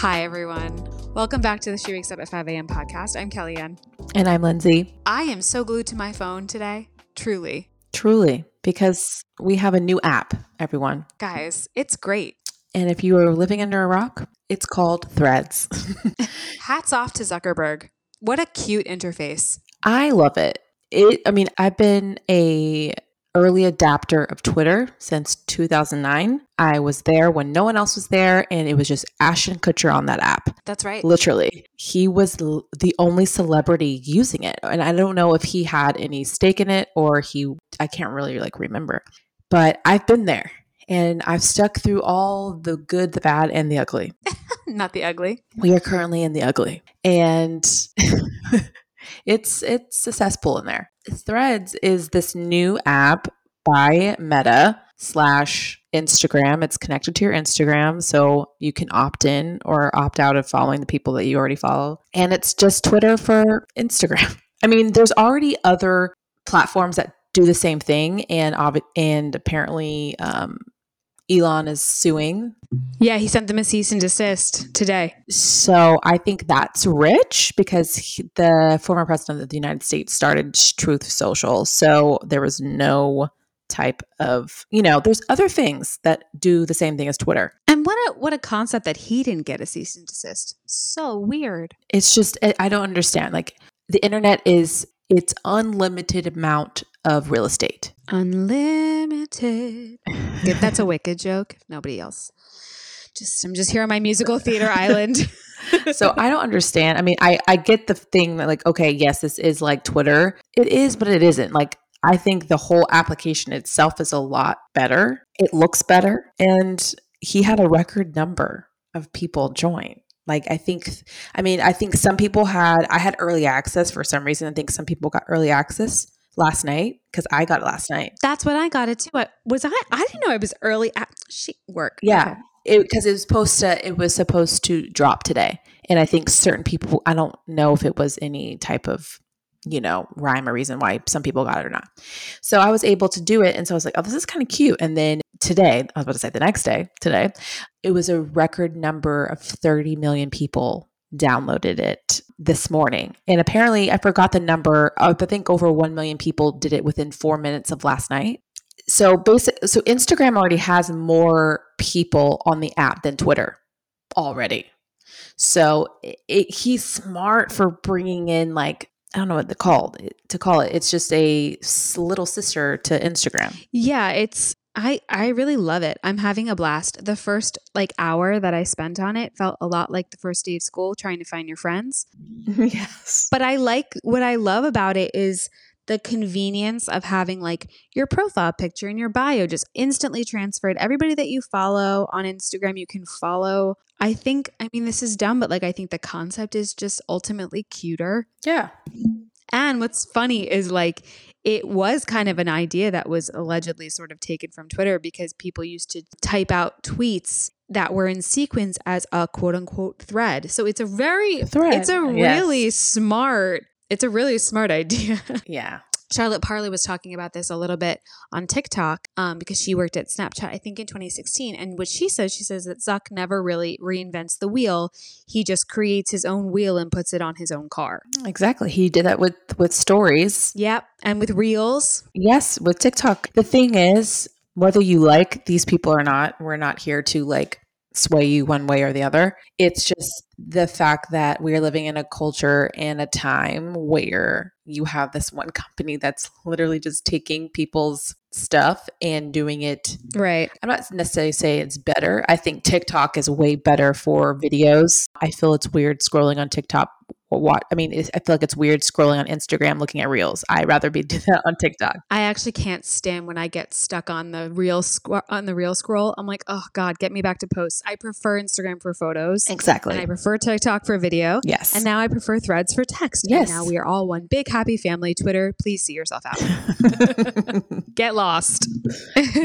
Hi, everyone. Welcome back to the She Wakes Up at 5 a.m. podcast. I'm Kelliann. And I'm Lindsey. I am so glued to my phone today. Truly. Truly, because we have a new app, everyone. Guys, it's great. And if you are living under a rock, it's called Threads. Hats off to Zuckerberg. What a cute interface. I love it. It I mean, I've been a early adapter of Twitter since 2009. I was there when no one else was there, and it was just Ashton Kutcher on that app. That's right. Literally, he was l- the only celebrity using it, and I don't know if he had any stake in it or he. I can't really like remember, but I've been there. And I've stuck through all the good, the bad, and the ugly. Not the ugly. We are currently in the ugly. And it's it's a cesspool in there. Threads is this new app by Meta slash Instagram. It's connected to your Instagram, so you can opt in or opt out of following the people that you already follow. And it's just Twitter for Instagram. I mean, there's already other platforms that do the same thing, and and apparently um, Elon is suing. Yeah, he sent them a cease and desist today. So I think that's rich because he, the former president of the United States started Truth Social. So there was no type of, you know, there's other things that do the same thing as Twitter. And what a what a concept that he didn't get a cease and desist. So weird. It's just I I don't understand. Like the internet is its unlimited amount of real estate. Unlimited. That's a wicked joke. Nobody else. Just I'm just here on my musical theater island. so I don't understand. I mean, I I get the thing that like, okay, yes, this is like Twitter. It is, but it isn't. Like I think the whole application itself is a lot better. It looks better, and he had a record number of people join. Like I think, I mean, I think some people had. I had early access for some reason. I think some people got early access last night because I got it last night. That's what I got it too. I- Was I? I didn't know it was early at she work. Yeah, because it, was supposed to. It was supposed to drop today, and I think certain people. I don't know if it was any type of, you know, rhyme or reason why some people got it or not. So I was able to do it, and so I was like, "Oh, this is kind of cute." And then today, I was about to say the next day, today, it was a record number of thirty million people downloaded it this morning. And apparently, I forgot the number. I think over 1 million people did it within four minutes of last night. So basic, so Instagram already has more people on the app than Twitter already. So it, it, he's smart for bringing in like I don't know what to call to call it. It's just a little sister to Instagram. Yeah, it's I I really love it. I'm having a blast. The first like hour that I spent on it felt a lot like the first day of school trying to find your friends. yes. But I like what I love about it is the convenience of having like your profile picture and your bio just instantly transferred. Everybody that you follow on Instagram, you can follow. I think, I mean, this is dumb, but like, I think the concept is just ultimately cuter. Yeah. And what's funny is like, it was kind of an idea that was allegedly sort of taken from Twitter because people used to type out tweets that were in sequence as a quote unquote thread. So it's a very, Thread, it's a yes. really smart, it's a really smart idea. Yeah. Charlotte Parley was talking about this a little bit on TikTok um, because she worked at Snapchat, I think in 2016. And what she says, she says that Zuck never really reinvents the wheel. He just creates his own wheel and puts it on his own car. Exactly. He did that with with stories. Yep. And with reels, Yes, with TikTok. The thing is, whether you like these people or not, we're not here to like sway you one way or the other. It's just the fact that we're living in a culture and a time where you have this one company that's literally just taking people's stuff and doing it. right? I'm not necessarily saying it's better. I think TikTok is way better for videos. I feel it's weird scrolling on TikTok. What I mean, I feel like it's weird scrolling on Instagram looking at reels. I'd rather be do that on TikTok. I actually can't stand when I get stuck on the reel squ- on the reel scroll. I'm like, oh God, get me back to posts. I prefer Instagram for photos. Exactly. And I prefer TikTok for video. yes. And now I prefer threads for text. Yes. And now we are all one big happy family. Twitter, please see yourself out. Get lost.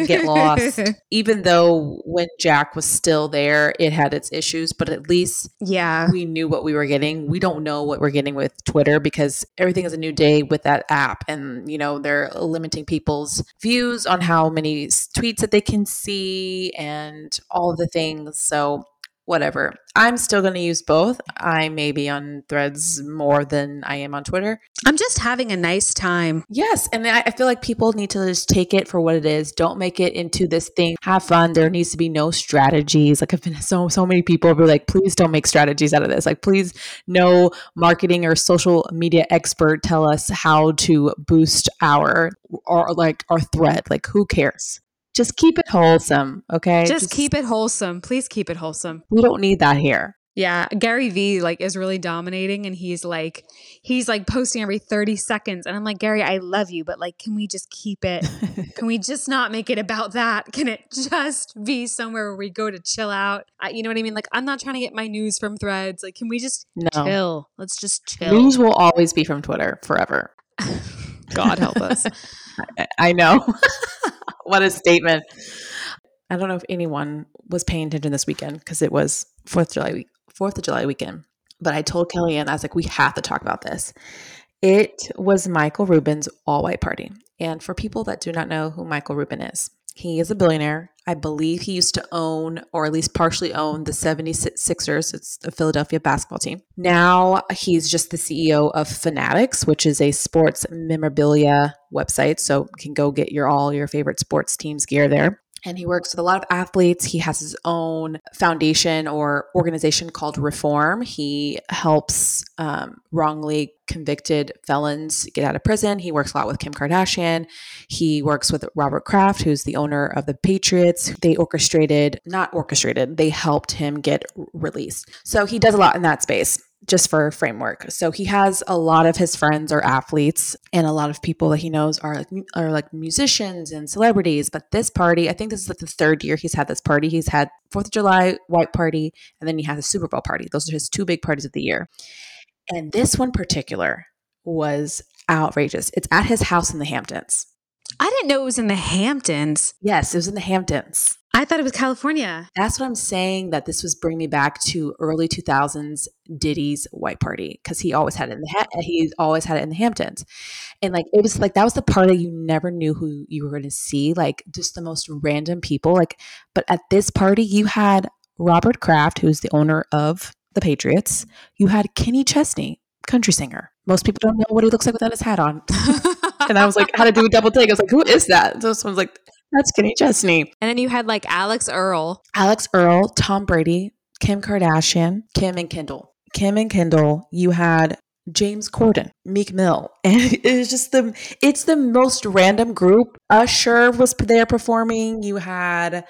Get lost. Even though when Jack was still there, it had its issues, but at least yeah. we knew what we were getting. We don't know what we're getting with Twitter because everything is a new day with that app. And, you know, they're limiting people's views on how many tweets that they can see and all the things. So whatever. I'm still going to use both. I may be on threads more than I am on Twitter. I'm just having a nice time. Yes. And I, I feel like people need to just take it for what it is. Don't make it into this thing. Have fun. There needs to be no strategies. Like I've been so, so many people be like, please don't make strategies out of this. Like, please no marketing or social media expert tell us how to boost our or like our thread. Like who cares? Just keep it wholesome, okay? Just, just keep it wholesome. Please keep it wholesome. We don't need that here. Yeah, Gary Vee like is really dominating and he's like he's like posting every 30 seconds and I'm like Gary, I love you, but like can we just keep it can we just not make it about that? Can it just be somewhere where we go to chill out? I, you know what I mean? Like I'm not trying to get my news from threads. Like can we just no. chill? Let's just chill. News will always be from Twitter forever. God help us. I, I know. What a statement. I don't know if anyone was paying attention this weekend because it was Fourth of July Fourth of July weekend. But I told Kelliann, I was like, we have to talk about this. It was Michael Rubin's all white party. And for people that do not know who Michael Rubin is, he is a billionaire. I believe he used to own, or at least partially own, the 76ers. It's the Philadelphia basketball team. Now he's just the CEO of Fanatics, which is a sports memorabilia website. So you can go get your all your favorite sports teams gear there and he works with a lot of athletes. He has his own foundation or organization called Reform. He helps um, wrongly convicted felons get out of prison. He works a lot with Kim Kardashian. He works with Robert Kraft, who's the owner of the Patriots. They orchestrated, not orchestrated, they helped him get released. So he does a lot in that space just for framework. So he has a lot of his friends are athletes and a lot of people that he knows are like are like musicians and celebrities, but this party, I think this is like the third year he's had this party. He's had 4th of July white party and then he has a Super Bowl party. Those are his two big parties of the year. And this one particular was outrageous. It's at his house in the Hamptons. I didn't know it was in the Hamptons. Yes, it was in the Hamptons. I thought it was California. That's what I'm saying. That this was bringing me back to early 2000s Diddy's white party because he always had it in the ha- he always had it in the Hamptons, and like it was like that was the party you never knew who you were going to see. Like just the most random people. Like, but at this party you had Robert Kraft, who's the owner of the Patriots. You had Kenny Chesney, country singer. Most people don't know what he looks like without his hat on. and I was like, how to do a double take. I was like, who is that? So someone's like, that's Kenny Chesney. And then you had like Alix Earle. Alix Earle, Tom Brady, Kim Kardashian, Kim and Kendall. Kim and Kendall, you had James Corden, Meek Mill. And it was just the it's the most random group. Usher was there performing. You had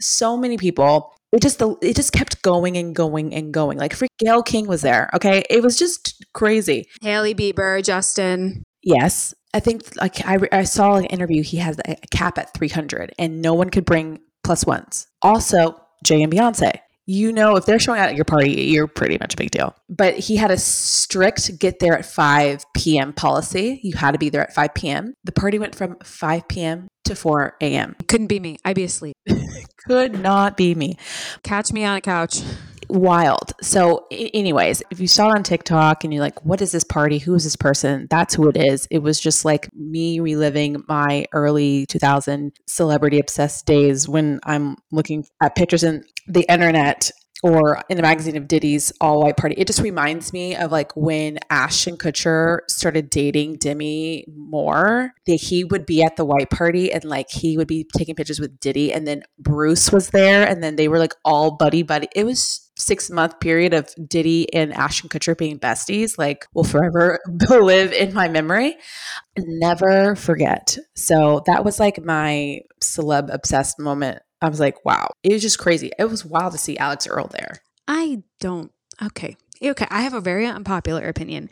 so many people. It just the it just kept going and going and going. Like freak Gayle King was there. Okay. It was just crazy. Hailey Bieber, Justin. Yes. I think like I, I saw an interview. He has a cap at 300 and no one could bring plus ones. Also, Jay and Beyonce. You know, if they're showing out at your party, you're pretty much a big deal. But he had a strict get there at 5 p.m. policy. You had to be there at 5 p.m. The party went from 5 p.m. to 4 a.m. Couldn't be me. I'd be asleep. Could not be me. Catch me on a couch wild. So, anyways, if you saw it on TikTok and you're like, what is this party? Who is this person? That's who it is. It was just like me reliving my early 2000 celebrity obsessed days when I'm looking at pictures in the internet or in a magazine of Diddy's all white party. It just reminds me of like when Ashton Kutcher started dating Demi Moore. That he would be at the white party and like he would be taking pictures with Diddy, and then Bruce was there, and then they were like all buddy buddy. It was six month period of Diddy and Ashton Kutcher being besties, like will forever live in my memory. Never forget. So that was like my celeb obsessed moment I was like, wow, it was just crazy. It was wild to see Alix Earle there. I don't. Okay. Okay. I have a very unpopular opinion.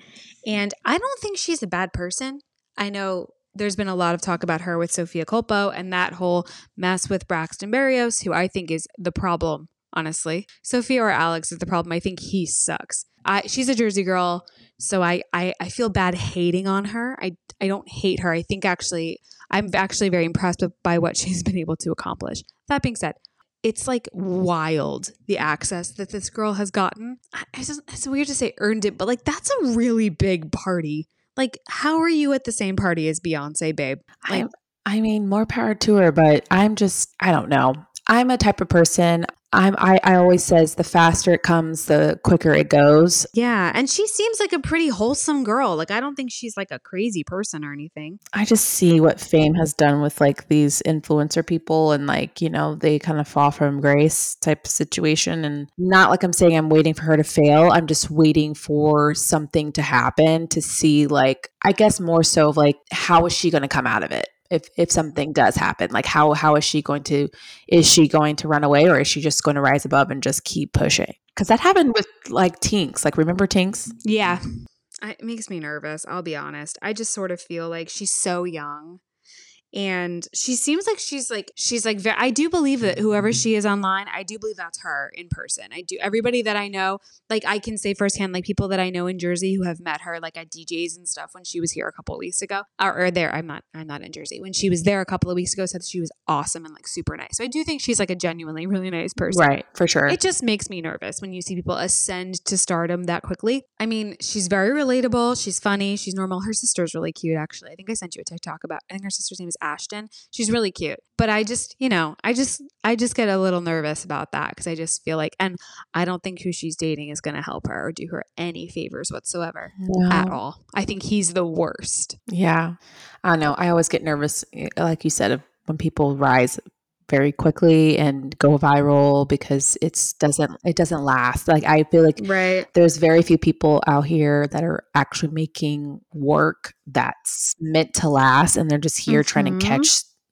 And I don't think she's a bad person. I know there's been a lot of talk about her with Sophia Culpo and that whole mess with Braxton Berrios, who I think is the problem, honestly. Sophia or Alix is the problem. I think he sucks. I, she's a Jersey girl, so I, I, I feel bad hating on her. I, I don't hate her. I think actually I'm actually very impressed by what she's been able to accomplish. That being said, it's like wild the access that this girl has gotten. It's, it's weird to say earned it, but like that's a really big party. Like, how are you at the same party as Beyonce, babe? Like, I, I mean, more power to her, but I'm just, I don't know. I'm a type of person, I'm, I, I always says the faster it comes, the quicker it goes. Yeah. And she seems like a pretty wholesome girl. Like, I don't think she's like a crazy person or anything. I just see what fame has done with like these influencer people and like, you know, they kind of fall from grace type of situation. And not like I'm saying I'm waiting for her to fail. I'm just waiting for something to happen to see, like, I guess more so of like, how is she going to come out of it? If if something does happen like how how is she going to is she going to run away or is she just going to rise above and just keep pushing because that happened with like Tinx like remember Tinx Yeah. It makes me nervous. I'll be honest. I just sort of feel like she's so young. And she seems like she's like she's like I do believe that whoever she is online, I do believe that's her in person. I do everybody that I know, like I can say firsthand, like people that I know in Jersey who have met her like at DJs and stuff when she was here a couple of weeks ago, or, or there. I'm not I'm not in Jersey when she was there a couple of weeks ago. Said she was awesome and like super nice. So I do think she's like a genuinely really nice person. right for sure It just makes me nervous when you see people ascend to stardom that quickly. I mean, she's very relatable. She's funny. She's normal. Her sister's really cute, actually. I think I sent you a TikTok about. I think her sister's name is Ashton. She's really cute. But I just, you know, I just, I just get a little nervous about that because I just feel like, and I don't think who she's dating is going to help her or do her any favors whatsoever No. at all. I think he's the worst. yeah i know i always get nervous like you said of when people rise very quickly and go viral because it's doesn't it doesn't last like i feel like Right. there's very few people out here that are actually making work that's meant to last and they're just here trying Mhm. to catch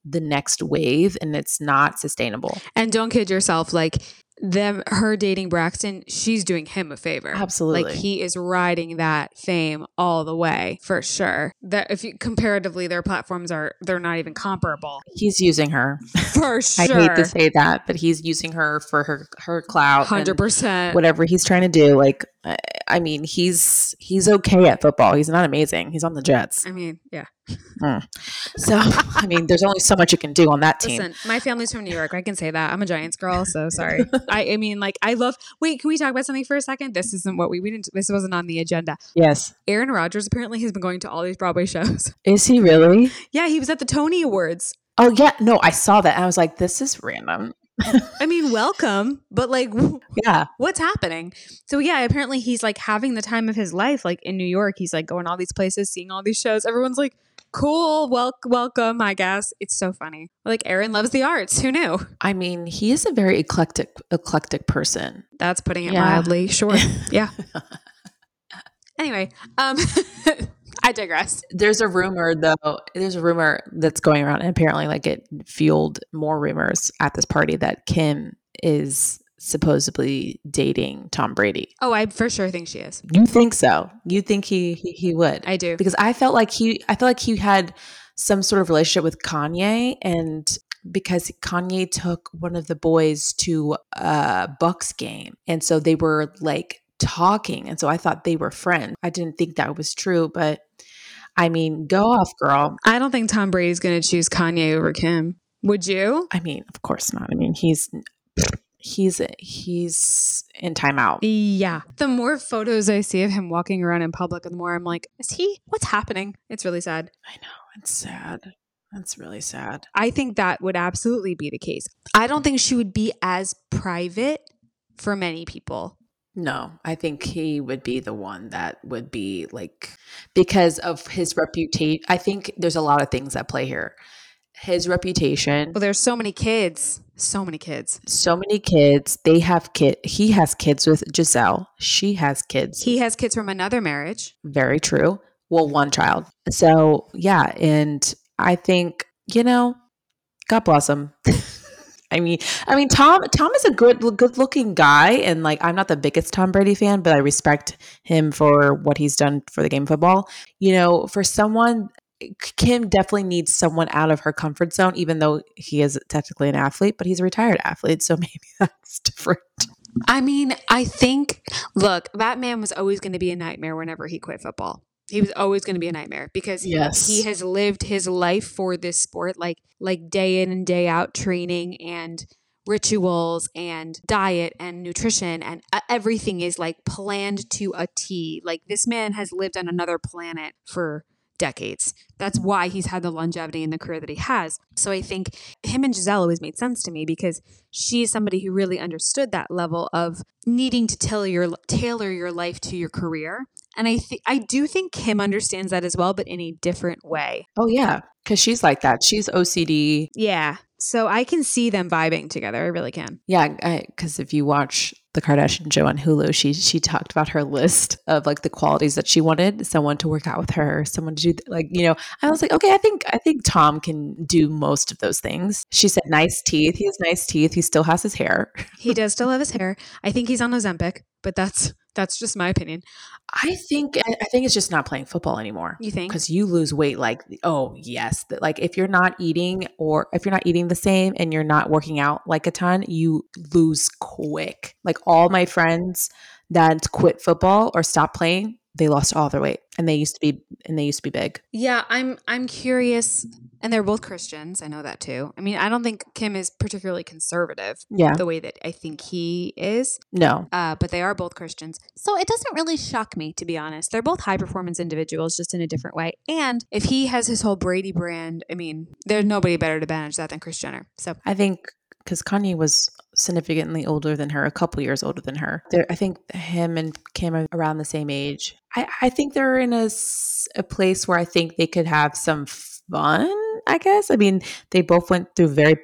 the next wave and it's not sustainable And don't kid yourself. Like them, her dating Braxton, she's doing him a favor. absolutely Like he is riding that fame all the way for sure. That if you comparatively, their platforms are they're not even comparable he's using her for sure. i hate to say that but he's using her for her her clout Hundred percent. whatever he's trying to do like I- i mean he's he's okay at football he's not amazing he's on the jets I mean, yeah. Hmm. so i mean there's only so much you can do on that team Listen, my family's from New York. I can say that. I'm a Giants girl, so sorry. I, I mean, like, I love. Wait, can we talk about something for a second? This isn't what we we didn't. This wasn't on the agenda. yes Aaron Rodgers apparently has been going to all these Broadway shows. is he really Yeah, he was at the Tony Awards. oh yeah no i saw that i was like this is random I mean, welcome, but like, yeah what's happening? So yeah, apparently he's like having the time of his life, like in New York. He's like going all these places, seeing all these shows. Everyone's like, cool, wel- welcome, I guess. It's so funny. Like Aaron loves the arts. Who knew? I mean, he is a very eclectic eclectic person. That's putting it Yeah. mildly. Sure. Yeah. anyway, um, I digress. There's a rumor though. There's a rumor that's going around, and apparently, like it fueled more rumors at this party that Kim is supposedly dating Tom Brady. Oh, I for sure think she is. You think so? You think he he, he would? I do. because I felt like he I felt like he had some sort of relationship with Kanye and because Kanye took one of the boys to a Bucks game and so they were like talking and so I thought they were friends. I didn't think that was true, but I mean, go off, girl. I don't think Tom Brady's going to choose Kanye over Kim. Would you? I mean, of course not. I mean, he's he's he's in timeout. Yeah. The more photos I see of him walking around in public, the more I'm like, is he? What's happening? It's really sad. I know. It's sad. That's really sad. I think that would absolutely be the case. I don't think she would be as private for many people. No, I think he would be the one that would be like because of his reputation. I think there's a lot of things that play here. His reputation, Well, there's so many kids. So many kids. so many kids, they have kid he has kids with Gisele. She has kids. He has kids from another marriage. Very true. Well, one child. So, yeah, and I think, you know, God bless him. I mean, I mean, Tom. Tom is a good, good-looking guy, and like, I'm not the biggest Tom Brady fan, but I respect him for what he's done for the game of football. You know, for someone, Kim definitely needs someone out of her comfort zone, even though he is technically an athlete, but he's a retired athlete, so maybe that's different. I mean, I think, look, that man was always going to be a nightmare whenever he quit football. He was always going to be a nightmare because he- Yes. he has lived his life for this sport, like like day in and day out training and rituals and diet and nutrition and uh, everything is like planned to a T. Like this man has lived on another planet for decades. That's why he's had the longevity in the career that he has. So I think him and Gisele always made sense to me because she's somebody who really understood that level of needing to tailor your tailor your life to your career. And I think I do think Kim understands that as well, but in a different way. Oh yeah, because she's like that. She's OCD. Yeah. So I can see them vibing together. I really can. Yeah, because if you watch the Kardashian show on Hulu, she she talked about her list of like the qualities that she wanted someone to work out with her, someone to do like you know. I was like, okay, I think I think Tom can do most of those things. She said, nice teeth. He has nice teeth. He still has his hair. He does still have his hair. I think he's on Ozempic, but that's that's just my opinion. I think I think it's just not playing football anymore. You think? Because you lose weight like oh yes, like if you're not eating or if you're not eating the same and you're not working out like a ton, you lose quick. Like all my friends that quit football or stop playing, they lost all their weight and they used to be and they used to be big. Yeah, I'm I'm curious and they're both Christians. I know that too. I mean, I don't think Kim is particularly conservative. Yeah. The way that I think he is. No. Uh, but they are both Christians. So it doesn't really shock me, to be honest. They're both high performance individuals, just in a different way. And if he has his whole Brady brand, I mean, there's nobody better to manage that than Kris Jenner. So I think because Kanye was significantly older than her, a couple years older than her. They're, I think him and Kim are around the same age. I, I think they're in a, a place where I think they could have some fun, I guess. I mean, they both went through very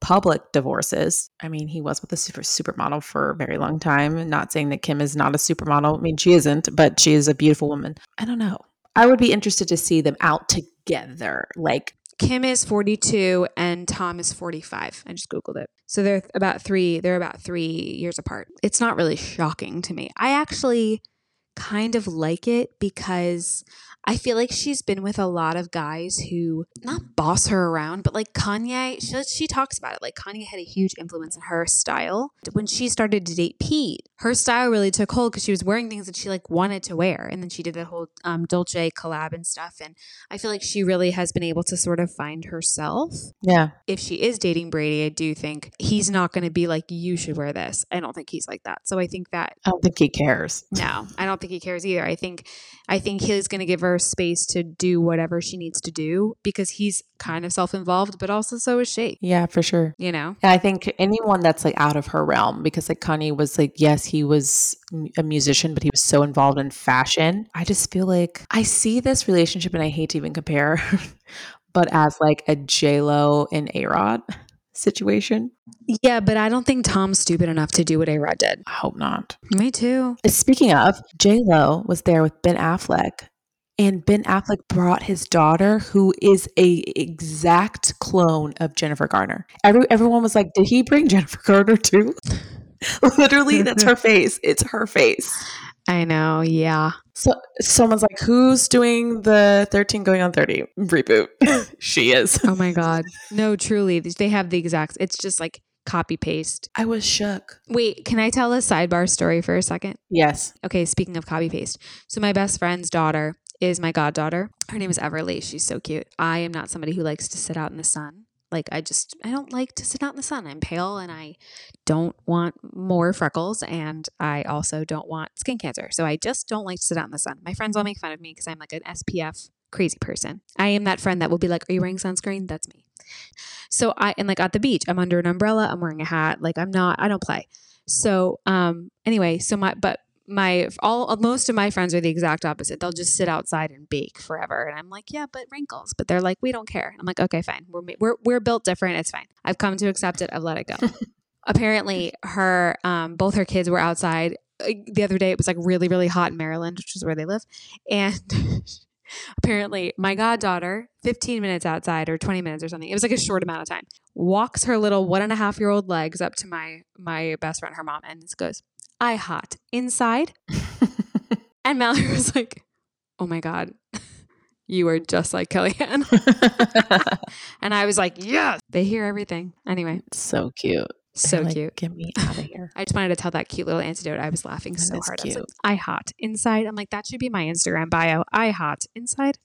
public divorces. I mean, he was with a super supermodel for a very long time. Not saying that Kim is not a supermodel. I mean, she isn't, but she is a beautiful woman. I don't know. I would be interested to see them out together. Like Kim is 42 and Tom is 45. I just googled it. So they're about 3 they're about 3 years apart. It's not really shocking to me. I actually kind of like it because I feel like she's been with a lot of guys who not boss her around, but like Kanye, she, she talks about it. Like Kanye had a huge influence in her style. When she started to date Pete, her style really took hold because she was wearing things that she like wanted to wear. And then she did the whole um, Dolce collab and stuff. And I feel like she really has been able to sort of find herself. Yeah. If she is dating Brady, I do think he's not going to be like, you should wear this. I don't think he's like that. So I think that. I don't think he cares. No, I don't think he cares either. I think, I think he's going to give her space to do whatever she needs to do because he's kind of self-involved, but also so is she. Yeah, for sure. You know? And I think anyone that's like out of her realm, because like Kanye was like, yes, he was a musician, but he was so involved in fashion. I just feel like I see this relationship and I hate to even compare, but as like a J Lo and A Rod situation. Yeah, but I don't think Tom's stupid enough to do what A Rod did. I hope not. Me too. Speaking of, J Lo was there with Ben Affleck and Ben Affleck brought his daughter, who is a exact clone of Jennifer Garner. Every everyone was like, "Did he bring Jennifer Garner too?" Literally, that's her face. It's her face. I know. Yeah. So someone's like, "Who's doing the 13 going on 30 reboot?" she is. Oh my god. No, truly, they have the exact. It's just like copy paste. I was shook. Wait, can I tell a sidebar story for a second? Yes. Okay, speaking of copy paste. So my best friend's daughter is my goddaughter. Her name is Everly. She's so cute. I am not somebody who likes to sit out in the sun. Like I just I don't like to sit out in the sun. I'm pale and I don't want more freckles and I also don't want skin cancer. So I just don't like to sit out in the sun. My friends all make fun of me because I'm like an SPF crazy person. I am that friend that will be like, "Are you wearing sunscreen?" That's me. So I and like at the beach, I'm under an umbrella, I'm wearing a hat, like I'm not I don't play. So um anyway, so my but my all most of my friends are the exact opposite. They'll just sit outside and bake forever, and I'm like, yeah, but wrinkles. But they're like, we don't care. I'm like, okay, fine. We're we're we're built different. It's fine. I've come to accept it. I've let it go. Apparently, her um, both her kids were outside the other day. It was like really really hot in Maryland, which is where they live, and. apparently my goddaughter 15 minutes outside or 20 minutes or something it was like a short amount of time walks her little one and a half year old legs up to my my best friend her mom and goes I hot inside. and Mallory was like, oh my God, you are just like Kelliann. and I was like, yes, they hear everything. Anyway. So cute. So like, cute. Get me out of here. I just wanted to tell that cute little antidote. I was laughing That so hard. I cute. like, I hot inside. I'm like, that should be my Instagram bio. I hot inside.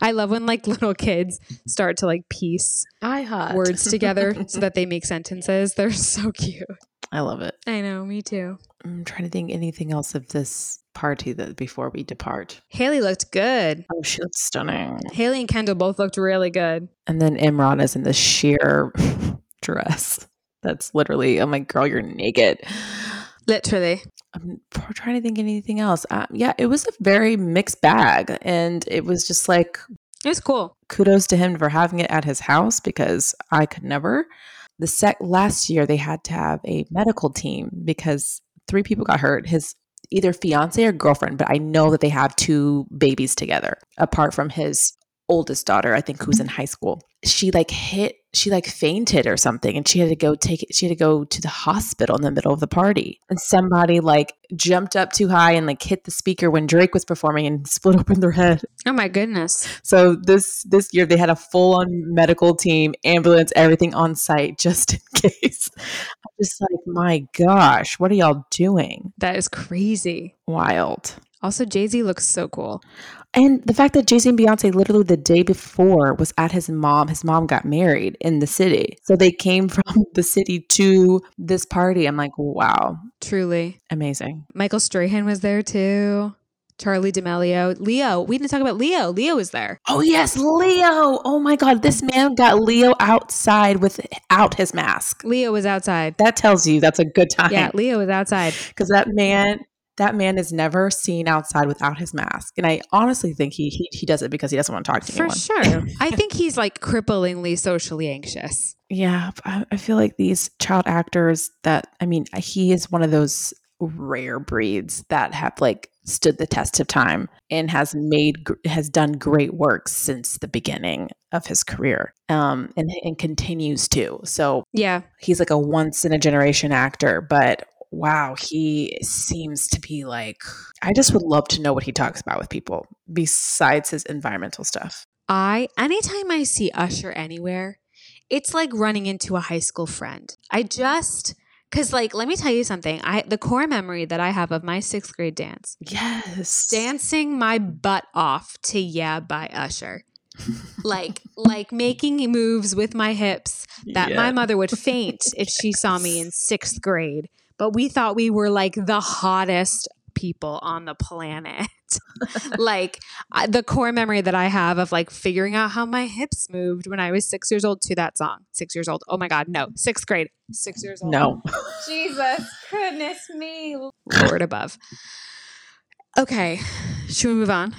I love when like little kids start to like piece I hot words together so that they make sentences. They're so cute. I love it. I know, me too. I'm trying to think anything else of this party that before we depart. Hailey looked good. Oh, she looks stunning. Hailey and Kendall both looked really good. And then Imran is in the sheer dress. That's literally, I'm like, girl, you're naked. Literally. I'm trying to think anything else. Uh, yeah, it was a very mixed bag. And it was just like, it was cool. Kudos to him for having it at his house because I could never. The sec last year they had to have a medical team because three people got hurt. His either fiance or girlfriend, but I know that they have two babies together apart from his oldest daughter, I think, who's in mm-hmm. high school. She like hit, she like fainted or something, and she had to go take it. She had to go to the hospital in the middle of the party. And somebody like jumped up too high and like hit the speaker when Drake was performing and split open their head. Oh my goodness! So this this year they had a full on medical team, ambulance, everything on site just in case. I'm just like, my gosh, what are y'all doing? That is crazy. Wild. Also, Jay Z looks so cool. And the fact that Jay Z and Beyonce literally the day before was at his mom, his mom got married in the city. So they came from the city to this party. I'm like, wow. Truly. Amazing. Michael Strahan was there too. Charli D'Amelio. Leo. We didn't talk about Leo. Leo was there. Oh, yes. Leo. Oh, my God. This man got Leo outside without his mask. Leo was outside. That tells you that's a good time. Yeah, Leo was outside. Because that man that man is never seen outside without his mask. And I honestly think he he, he does it because he doesn't want to talk to For anyone. sure. I think he's like cripplingly socially anxious. Yeah, I, I feel like these child actors that I mean, he is one of those rare breeds that have like stood the test of time and has made has done great work since the beginning of his career um and and continues to so yeah he's like a once in a generation actor but wow, he seems to be like, I just would love to know what he talks about with people besides his environmental stuff. I, anytime I see Usher anywhere, it's like running into a high school friend. I just, Cause like, let me tell you something. I the core memory that I have of my sixth grade dance. Yes. Dancing my butt off to Yeah by Usher. like like making moves with my hips that yeah. my mother would faint if she saw me in sixth grade but we thought we were like the hottest people on the planet. like I, the core memory that I have of like figuring out how my hips moved when I was six years old to that song. Six years old. Oh my God. No. Sixth grade. Six years old. No. Jesus. Goodness me. Lord above. Okay. Should we move on?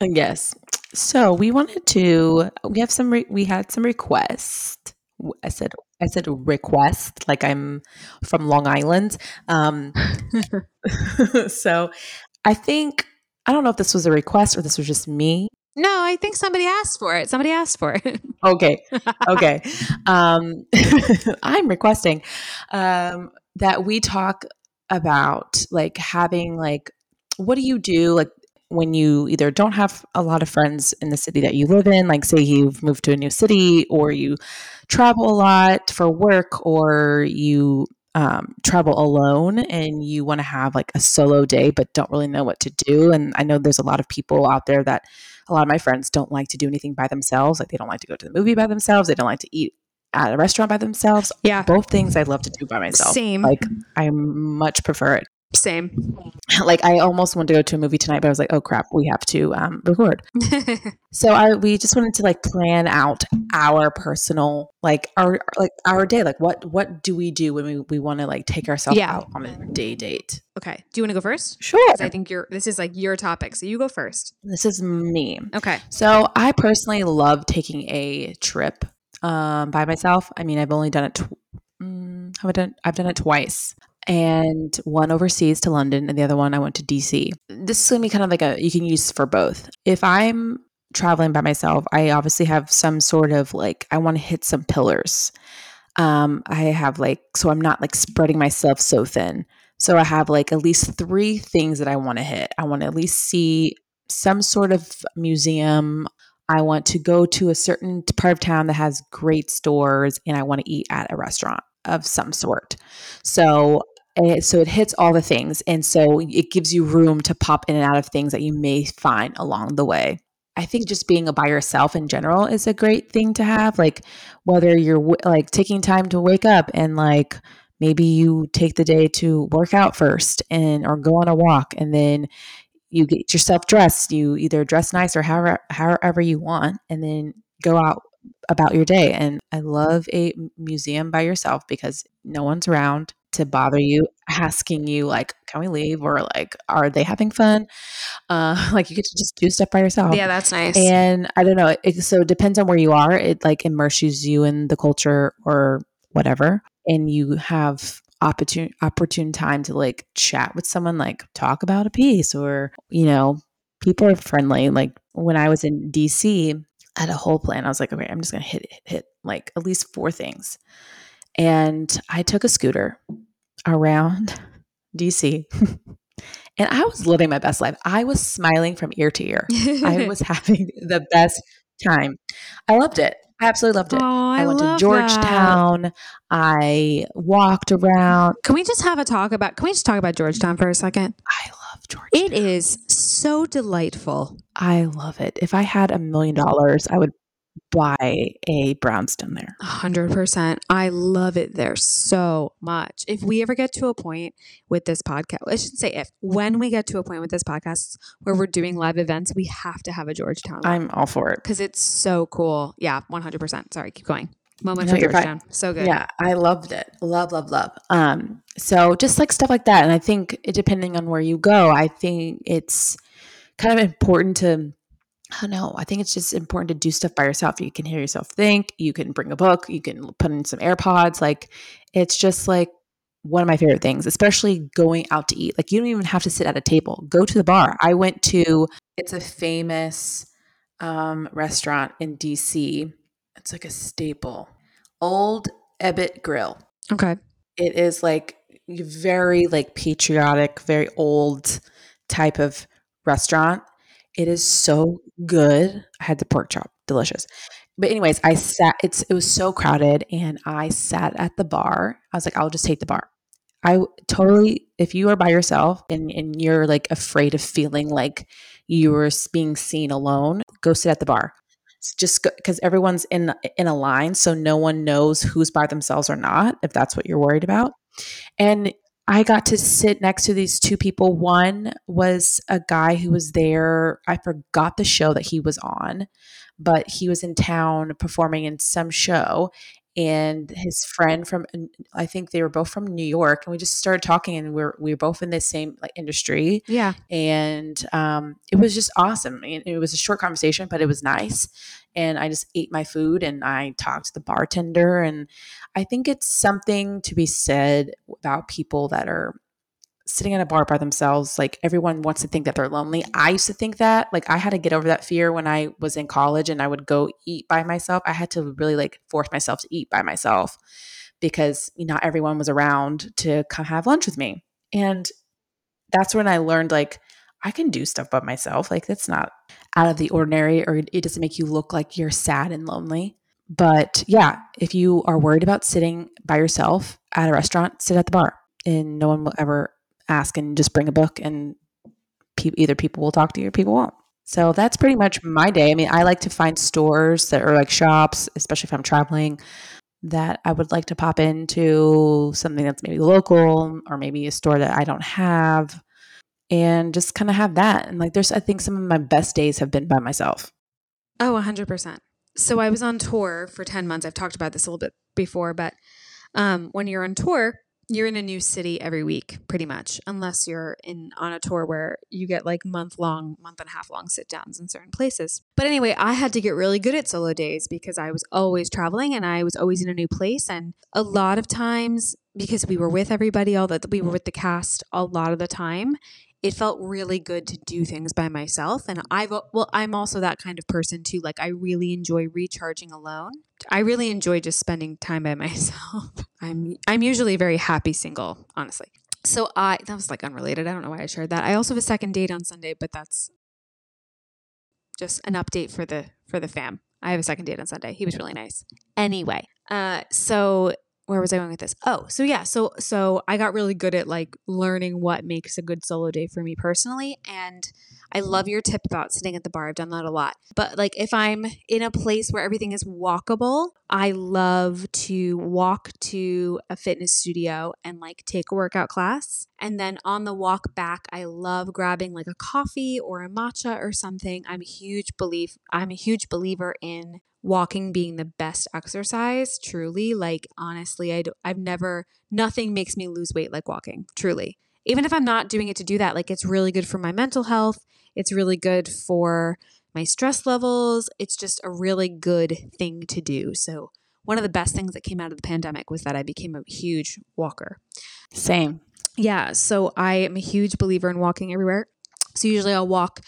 Yes. So we wanted to, we have some, re- we had some requests. I said I said request, like I'm from Long Island. Um, so I think, I don't know if this was a request or this was just me. No, I think somebody asked for it. Somebody asked for it. okay. Okay. Um, I'm requesting um, that we talk about like having like, what do you do? Like, when you either don't have a lot of friends in the city that you live in, like say you've moved to a new city or you travel a lot for work or you um, travel alone and you want to have like a solo day but don't really know what to do. And I know there's a lot of people out there that a lot of my friends don't like to do anything by themselves. Like they don't like to go to the movie by themselves. They don't like to eat at a restaurant by themselves. Yeah. Both things I love to do by myself. Same. Like I much prefer it. Same. Like I almost wanted to go to a movie tonight, but I was like, oh crap, we have to um, record. so I we just wanted to like plan out our personal like our like our day. Like what what do we do when we, we want to like take ourselves yeah. out on a day date? Okay. Do you want to go first? Sure. I think you're this is like your topic. So you go first. This is me. Okay. So I personally love taking a trip um, by myself. I mean, I've only done it. Tw- mm, have I done? I've done it twice and one overseas to London, and the other one I went to DC. This is gonna be kind of like a you can use for both. If I'm traveling by myself, I obviously have some sort of like I want to hit some pillars. Um, I have like so I'm not like spreading myself so thin. So I have like at least three things that I want to hit. I want to at least see some sort of museum. I want to go to a certain part of town that has great stores, and I want to eat at a restaurant of some sort. So eh, so it hits all the things and so it gives you room to pop in and out of things that you may find along the way. I think just being by yourself in general is a great thing to have like whether you're like taking time to wake up and like maybe you take the day to work out first and or go on a walk and then you get yourself dressed. You either dress nice or however however you want and then go out about your day. And i love a museum by yourself because no one's around to bother you asking you like can we leave? or like are they having fun? Uh like you get to just do stuff by yourself. Yeah, that's nice. and i don't know it, so it depends on where you are. It like immerses you in the culture or whatever. And you have opportune opportune time to like chat with someone like talk about a piece or you know people are friendly. Like when i was in dc I had a whole plan. I was like okay i'm just gonna hit hit, hit like at least four things and i took a scooter around dc and i was living my best life i was smiling from ear to ear i was having the best time i loved it i absolutely loved it Oh, I, I, went to love that. Georgetown. I walked around. Can we just have a talk about? Can we just talk about Georgetown for a second? I love Georgetown. It is so delightful. I love it. If I had a million dollars, I would buy a brownstone there. A hundred percent. I love it there so much. If we ever get to a point with this podcast, I should say if when we get to a point with this podcast where we're doing live events, we have to have a Georgetown I'm all for it. because it's so cool. Yeah, one hundred percent. Sorry, keep going. Moment for. Georgetown. So good. Yeah, I loved it. Love, love, love. Um, so just like stuff like that, and I think it, depending on where you go, I think it's kind of important to. I don't know. I think it's just important to do stuff by yourself. You can hear yourself think. You can bring a book. You can put in some AirPods. Like it's just like one of my favorite things, especially going out to eat. Like you don't even have to sit at a table. Go to the bar. I went to. It's a famous um, restaurant in DC. It's like a staple. Old Ebbitt Grill. Okay. It is like very like patriotic, very old type of restaurant. It is so good. I had the pork chop, delicious. But anyways, I sat it's it was so crowded and I sat at the bar. I was like, I'll just take the bar. I totally if you are by yourself and, and you're like afraid of feeling like you're s- being seen alone, go sit at the bar. It's just because everyone's in in a line, so no one knows who's by themselves or not. If that's what you're worried about, and I got to sit next to these two people. One was a guy who was there. I forgot the show that he was on, but he was in town performing in some show. And his friend from, I think they were both from New York, and we just started talking, and we are we were both in the same like industry Yeah. and um, it was just awesome. And it was a short conversation, but it was nice. And I just ate my food and I talked to the bartender. And I think it's something to be said about people that are sitting at a bar by themselves. Like everyone wants to think that they're lonely. I used to think that. Like I had to get over that fear when I was in college and I would go eat by myself. I had to really like force myself to eat by myself because not everyone was around to come have lunch with me. And that's when I learned like I can do stuff by myself. Like that's not out of the ordinary or it doesn't make you look like you're sad and lonely. But yeah, if you are worried about sitting by yourself at a restaurant, sit at the bar and no one will ever ask and just bring a book and pe- either people will talk to you or people won't. So that's pretty much my day. I mean, I like to find stores that are like shops, especially if I'm traveling, that I would like to pop into something that's maybe local or maybe a store that I don't have and just kind of have that. And like, there's, I think some of my best days have been by myself. Oh, 100%. So I was on tour for 10 months. I've talked about this a little bit before, but um, when you're on tour, you're in a new city every week, pretty much, unless you're in on a tour where you get like month long, month and a half long sit downs in certain places. But anyway, I had to get really good at solo days because I was always traveling and I was always in a new place. And a lot of times, because we were with everybody, all that we were with the cast a lot of the time, it felt really good to do things by myself and i've well i'm also that kind of person too like i really enjoy recharging alone. I really enjoy just spending time by myself. I'm i'm usually very happy single honestly. So i that was like unrelated. I don't know why i shared that. I also have a second date on sunday but that's just an update for the for the fam. I have a second date on sunday. He was really nice. Anyway uh so where was I going with this? Oh, so yeah, so so I got really good at like learning what makes a good solo day for me personally and I love your tip about sitting at the bar. I've done that a lot. But like if I'm in a place where everything is walkable, I love to walk to a fitness studio and like take a workout class. And then on the walk back, I love grabbing like a coffee or a matcha or something. I'm a huge belief I'm a huge believer in walking being the best exercise truly like honestly I i've never nothing makes me lose weight like walking truly even if i'm not doing it to do that like it's really good for my mental health it's really good for my stress levels. It's just a really good thing to do. So, one of the best things that came out of the pandemic was that I became a huge walker. Same. Yeah. So, I am a huge believer in walking everywhere. So, usually I'll walk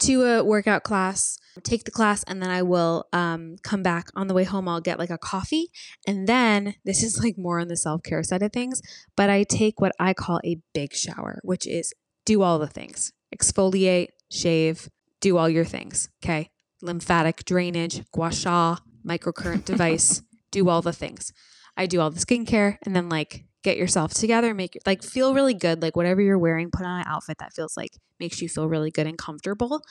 to a workout class, take the class, and then I will um, come back on the way home. I'll get like a coffee. And then this is like more on the self care side of things, but I take what I call a big shower, which is do all the things exfoliate, shave, do all your things. Okay. Lymphatic drainage, gua sha, microcurrent device, do all the things. I do all the skincare and then like get yourself together, make like feel really good. Like whatever you're wearing, put on an outfit that feels like makes you feel really good and comfortable.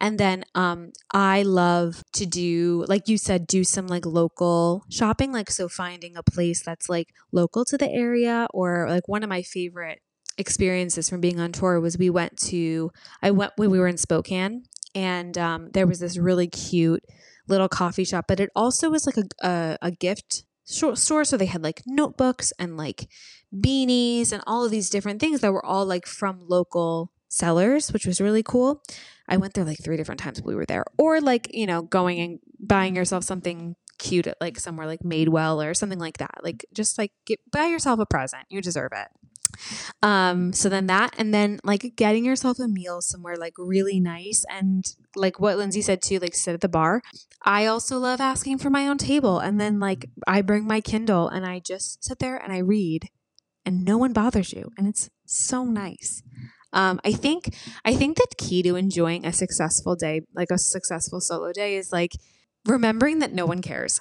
And then um I love to do like you said, do some like local shopping. Like so finding a place that's like local to the area or like one of my favorite experiences from being on tour was we went to I went when we were in Spokane and um, there was this really cute little coffee shop, but it also was like a a, a gift store. So they had like notebooks and like beanies and all of these different things that were all like from local sellers, which was really cool. I went there like three different times we were there, or like you know going and buying yourself something cute at like somewhere like Madewell or something like that. Like just like get, buy yourself a present. You deserve it. Um, so then that, and then like getting yourself a meal somewhere like really nice and like what Lindsey said too, like sit at the bar. I also love asking for my own table. And then like I bring my Kindle and I just sit there and I read and no one bothers you. And it's so nice. Um, I think I think the key to enjoying a successful day, like a successful solo day, is like remembering that no one cares.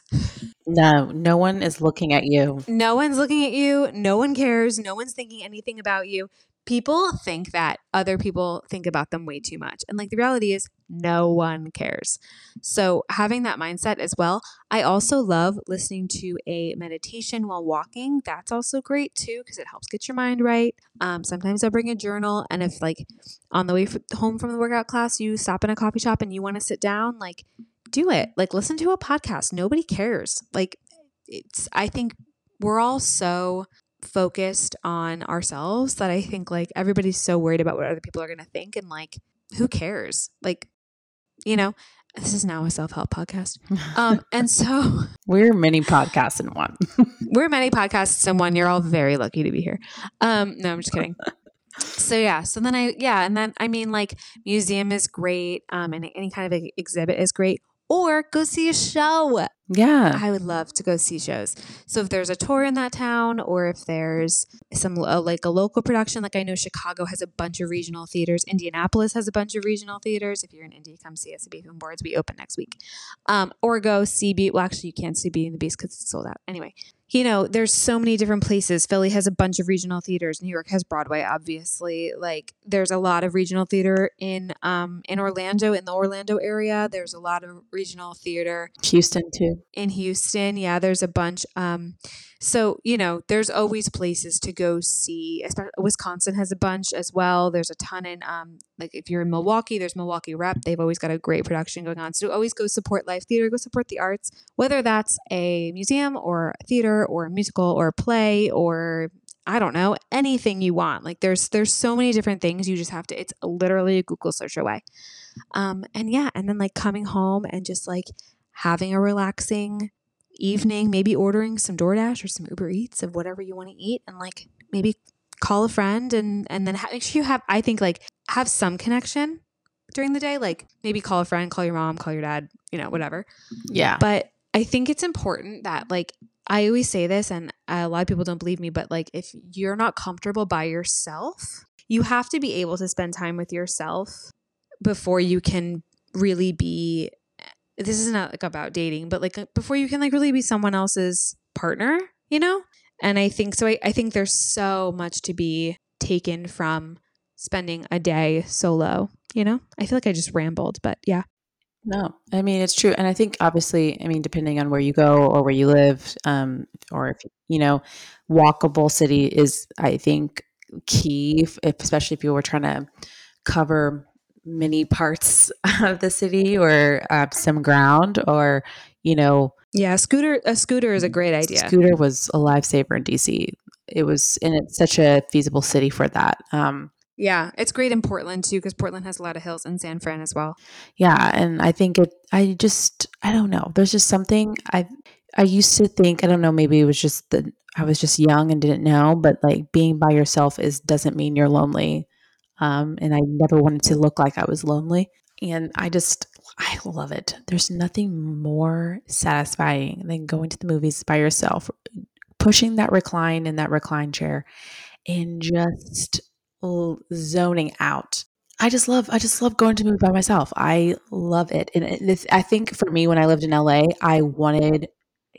No, no one is looking at you. No one's looking at you. No one cares. No one's thinking anything about you. People think that other people think about them way too much. And like the reality is, no one cares. So, having that mindset as well. I also love listening to a meditation while walking. That's also great too, because it helps get your mind right. Um, sometimes I'll bring a journal. And if, like, on the way f- home from the workout class, you stop in a coffee shop and you want to sit down, like, do it. Like listen to a podcast. Nobody cares. Like it's I think we're all so focused on ourselves that I think like everybody's so worried about what other people are going to think and like who cares? Like you know, this is now a self-help podcast. Um and so we're many podcasts in one. we're many podcasts in one. You're all very lucky to be here. Um no, I'm just kidding. so yeah so then i yeah and then i mean like museum is great um and any kind of exhibit is great or go see a show. Yeah. I would love to go see shows. So if there's a tour in that town or if there's some uh, like a local production, like I know Chicago has a bunch of regional theaters, Indianapolis has a bunch of regional theaters. If you're in Indy, come see us at Beef and Boards. We open next week. Um, or go see Beat. Well, actually, you can't see Beauty and the Beast because it's sold out. Anyway, you know, there's so many different places. Philly has a bunch of regional theaters. New York has Broadway, obviously. Like there's a lot of regional theater in um in Orlando, in the Orlando area. There's a lot of regional theater. Houston too. In Houston, yeah, there's a bunch. Um so, you know, there's always places to go see. Wisconsin has a bunch as well. There's a ton in um like if you're in Milwaukee, there's Milwaukee Rep. They've always got a great production going on. So always go support live theater, go support the arts, whether that's a museum or a theater or a musical or a play or I don't know, anything you want. Like there's there's so many different things. You just have to it's literally a Google search away. Um and yeah, and then like coming home and just like having a relaxing evening, maybe ordering some DoorDash or some Uber Eats of whatever you want to eat and like maybe call a friend and and then ha- make sure you have I think like have some connection during the day like maybe call a friend, call your mom, call your dad, you know, whatever. Yeah. But I think it's important that like I always say this and a lot of people don't believe me, but like if you're not comfortable by yourself, you have to be able to spend time with yourself before you can really be this is not like about dating, but like before you can like really be someone else's partner, you know? And I think so. I, I think there's so much to be taken from spending a day solo. You know, I feel like I just rambled, but yeah. No, I mean it's true, and I think obviously, I mean depending on where you go or where you live, um, or if you know, walkable city is I think key, if, especially if you were trying to cover many parts of the city or uh, some ground, or you know, yeah, scooter a scooter is a great idea. Scooter was a lifesaver in DC. It was, and it's such a feasible city for that. Um, yeah, it's great in Portland too because Portland has a lot of hills and San Fran as well. Yeah, and I think it. I just I don't know. There's just something I I used to think. I don't know. Maybe it was just that I was just young and didn't know. But like being by yourself is doesn't mean you're lonely. Um, and I never wanted to look like I was lonely. And I just I love it. There's nothing more satisfying than going to the movies by yourself, pushing that recline in that recline chair, and just zoning out. I just love I just love going to movie by myself. I love it. And I think for me when I lived in LA, I wanted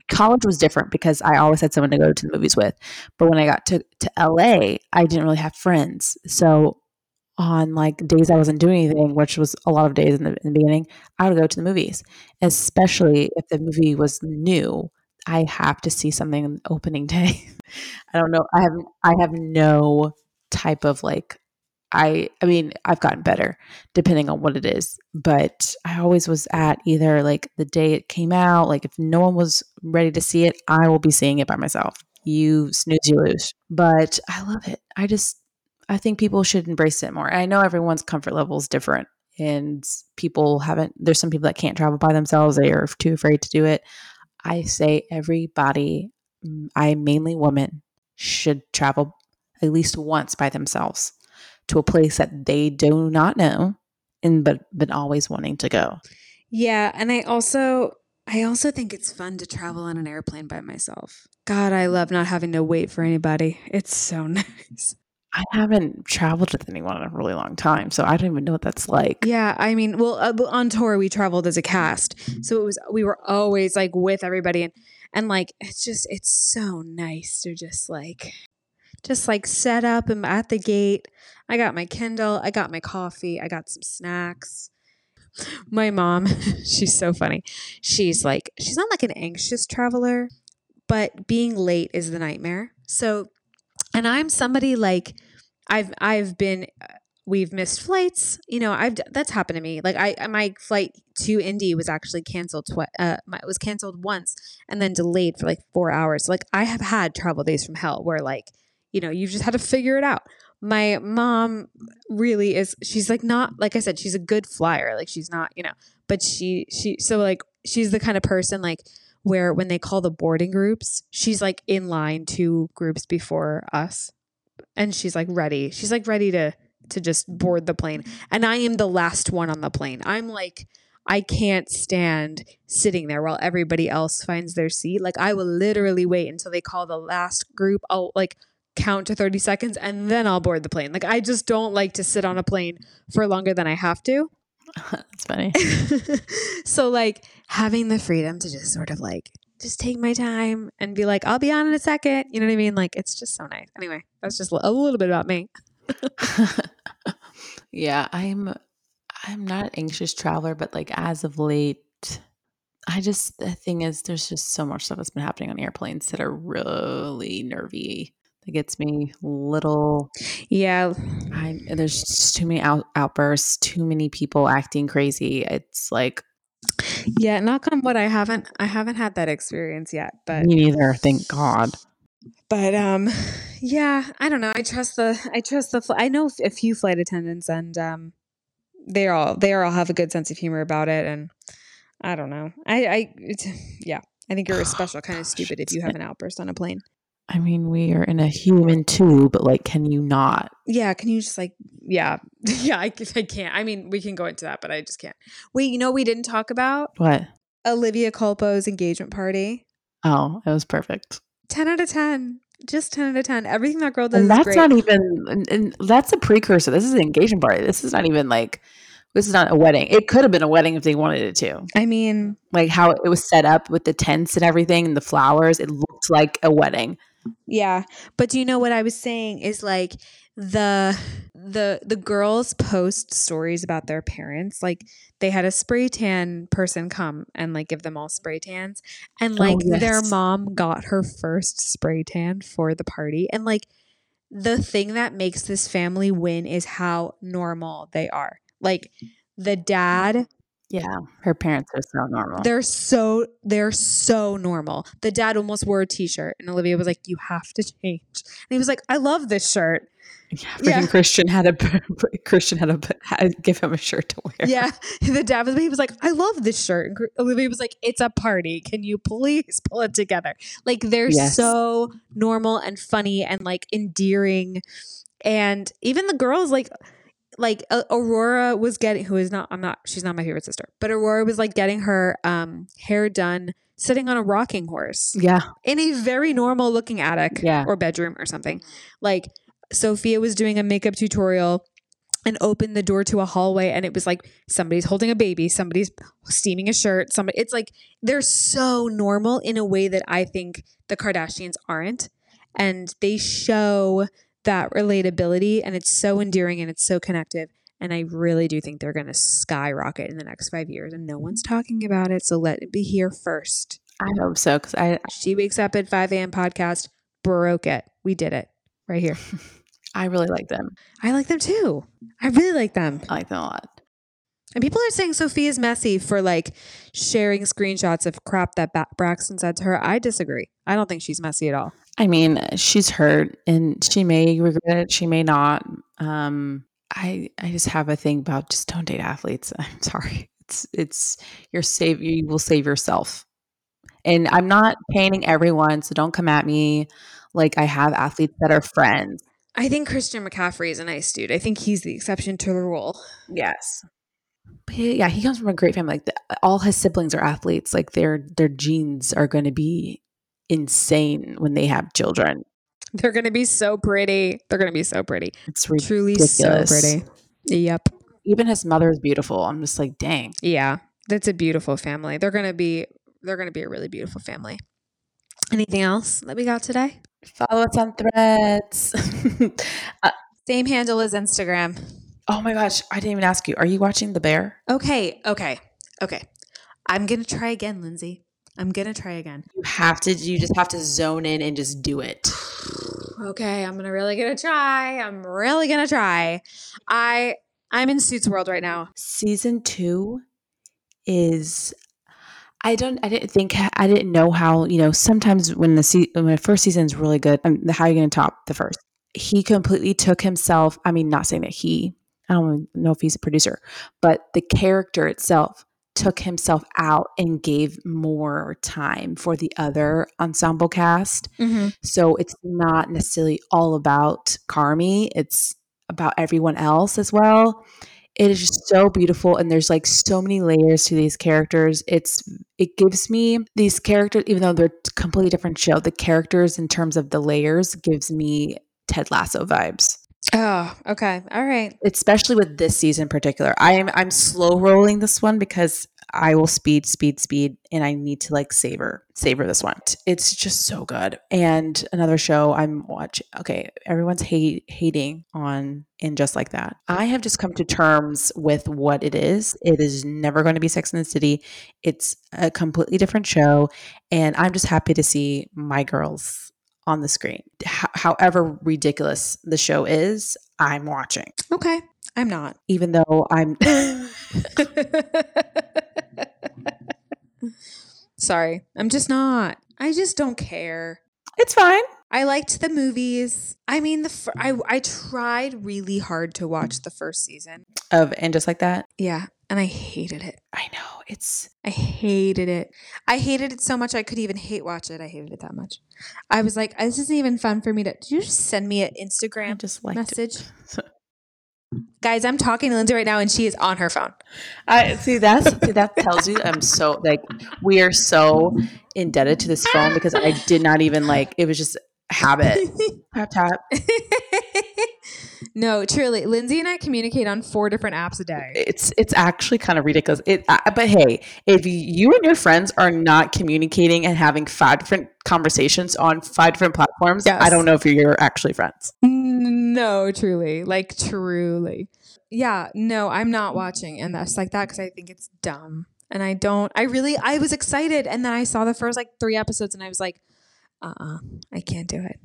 college was different because I always had someone to go to the movies with. But when I got to, to LA, I didn't really have friends. So on like days I wasn't doing anything, which was a lot of days in the, in the beginning, I would go to the movies, especially if the movie was new. I have to see something on opening day. I don't know. I have I have no type of like I I mean, I've gotten better depending on what it is, but I always was at either like the day it came out, like if no one was ready to see it, I will be seeing it by myself. You snooze, you lose. But I love it. I just I think people should embrace it more. I know everyone's comfort level is different and people haven't there's some people that can't travel by themselves, they are too afraid to do it. I say everybody I mainly women should travel at least once by themselves to a place that they do not know and but been always wanting to go. Yeah, and I also I also think it's fun to travel on an airplane by myself. God, I love not having to wait for anybody. It's so nice. I haven't traveled with anyone in a really long time, so I don't even know what that's like. Yeah, I mean, well, uh, on tour we traveled as a cast, so it was we were always like with everybody, and and like it's just it's so nice to just like just like set up and at the gate. I got my Kindle, I got my coffee, I got some snacks. My mom, she's so funny. She's like, she's not like an anxious traveler, but being late is the nightmare. So, and I'm somebody like, I've I've been we've missed flights. You know, I've that's happened to me. Like I my flight to Indy was actually canceled. Twi- uh, it was canceled once and then delayed for like four hours. Like I have had travel days from hell where like you know, you just had to figure it out. My mom really is she's like not like I said, she's a good flyer. Like she's not, you know, but she she so like she's the kind of person like where when they call the boarding groups, she's like in line two groups before us. And she's like ready. She's like ready to to just board the plane. And I am the last one on the plane. I'm like I can't stand sitting there while everybody else finds their seat. Like I will literally wait until they call the last group. I'll like count to 30 seconds and then I'll board the plane. Like I just don't like to sit on a plane for longer than I have to. That's funny. so like having the freedom to just sort of like just take my time and be like, I'll be on in a second. You know what I mean? Like it's just so nice. Anyway, that's just a little bit about me. yeah, I'm I'm not an anxious traveler, but like as of late, I just the thing is there's just so much stuff that's been happening on airplanes that are really nervy that gets me little. Yeah, I, there's just too many out, outbursts, too many people acting crazy. It's like, yeah, knock on wood, I haven't, I haven't had that experience yet, but me neither. Thank God. But um, yeah, I don't know. I trust the, I trust the. I know a few flight attendants, and um, they all, they all have a good sense of humor about it, and I don't know. I, I, yeah, I think you're a special kind of stupid if you have an outburst on a plane. I mean, we are in a human too, but like, can you not? Yeah, can you just like, yeah, yeah, I, I can't. I mean, we can go into that, but I just can't. Wait, you know, we didn't talk about what Olivia Culpo's engagement party. Oh, it was perfect. Ten out of ten. Just ten out of ten. Everything that girl does. And that's not even. And, and that's a precursor. This is an engagement party. This is not even like. This is not a wedding. It could have been a wedding if they wanted it to. I mean, like how it was set up with the tents and everything and the flowers. It looked like a wedding Yeah. But do you know what I was saying is like the the the girls post stories about their parents like they had a spray tan person come and like give them all spray tans and oh, like Oh, their mom got her first spray tan for the party and like the thing that makes this family win is how normal they are like the dad Yeah, her parents are so normal. they're so they're so normal. The dad almost wore a t-shirt and Olivia was like, You have to change. And he was like, I love this shirt. yeah, yeah. Christian had to Christian had to had give him a shirt to wear. Yeah. The dad was he was like, I love this shirt. And Olivia was like, It's a party. Can you please pull it together? Like they're Yes. so normal and funny and like endearing. And even the girls like like Aurora was getting who is not I'm not she's not my favorite sister, but Aurora was like getting her um hair done sitting on a rocking horse. yeah, in a very normal looking attic Yeah. or bedroom or something. Like Sophia was doing a makeup tutorial and opened the door to a hallway and it was like somebody's holding a baby, somebody's steaming a shirt, somebody it's like they're so normal in a way that I think the Kardashians aren't. And they show that relatability and it's so endearing and it's so connective. And I really do think they're going to skyrocket in the next five years. And no one's talking about it. So let it be here first. I hope so because I She wakes up at 5 a.m. podcast, broke it. We did it right here. I really like them. I like them too. I really like them. I like them a lot. And people are saying Sophia's messy for like sharing screenshots of crap that ba- Braxton said to her. I disagree. I don't think she's messy at all. I mean, she's hurt and she may regret it. She may not. Um, I I just have a thing about just don't date athletes. I'm sorry. It's it's your save. You will save yourself. And I'm not painting everyone, so don't come at me. Like I have athletes that are friends. I think Christian McCaffrey is a nice dude. I think he's the exception to the rule. Yes. He- yeah, he comes from a great family. Like the, all his siblings are athletes. Like their their genes are going to be insane when they have children. They're going to be so pretty. They're going to be so pretty. It's Truly so pretty. Yep. Even his mother is beautiful. I'm just like, dang. Yeah. That's a beautiful family. They're going to be they're going to be a really beautiful family. Anything else that we got today? Follow us on threads. Uh, Same handle as Instagram. oh my gosh, I didn't even ask you. Are you watching The Bear? Okay, okay, okay. I'm gonna try again, Lindsey. I'm gonna try again. You have to. You just have to zone in and just do it. Okay, I'm gonna really gonna try. I'm really gonna try. I I'm in Suits World right now. Season two is. I don't. I didn't think. I didn't know how. You know, sometimes when the se- when the first season is really good, um, how are you going to top the first? He completely took himself. I mean, not saying that he. I don't know if he's a producer, but the character itself took himself out and gave more time for the other ensemble cast. Mm-hmm. So it's not necessarily all about Carmy, it's about everyone else as well. It is just so beautiful and there's like so many layers to these characters. It's it gives me these characters even though they're completely different show, the characters in terms of the layers gives me Ted Lasso vibes. Oh, okay, all right. Especially with this season in particular. I am I'm slow rolling this one because I will speed, speed, speed, and I need to like savor, savor this one. It's just so good. And another show I'm watching. Okay, everyone's hate, hating on and just like that. I have just come to terms with what it is. It is never going to be Sex and the City. It's a completely different show, and I'm just happy to see my girls on the screen. H- however ridiculous the show is, I'm watching, Okay, I'm not. even though I'm. Sorry, I'm just not. I just don't care. it's fine. I liked the movies. I mean, the fir- I I tried really hard to watch the first season. Of and just like that. Yeah, and I hated it. I know it's I hated it. I hated it so much I could even hate watch it. I hated it that much. I was like, this isn't even fun for me to. Did you just send me an I Instagram just message? Guys, I'm talking to Lindsey right now and she is on her phone. I see that's see, that tells you I'm so like we are so indebted to this phone because I did not even like it was just habit. tap tap. No, truly. Lindsey and I communicate on four different apps a day. It's it's actually kind of ridiculous. It I, but hey, if you and your friends are not communicating and having five different conversations on five different platforms, Yes. I don't know if you're actually friends. No, truly. Like, truly. Yeah, no, I'm not watching and that's like that because I think it's dumb. And I don't, I really, I was excited. And then I saw the first like three episodes and I was like, uh uh I can't do it.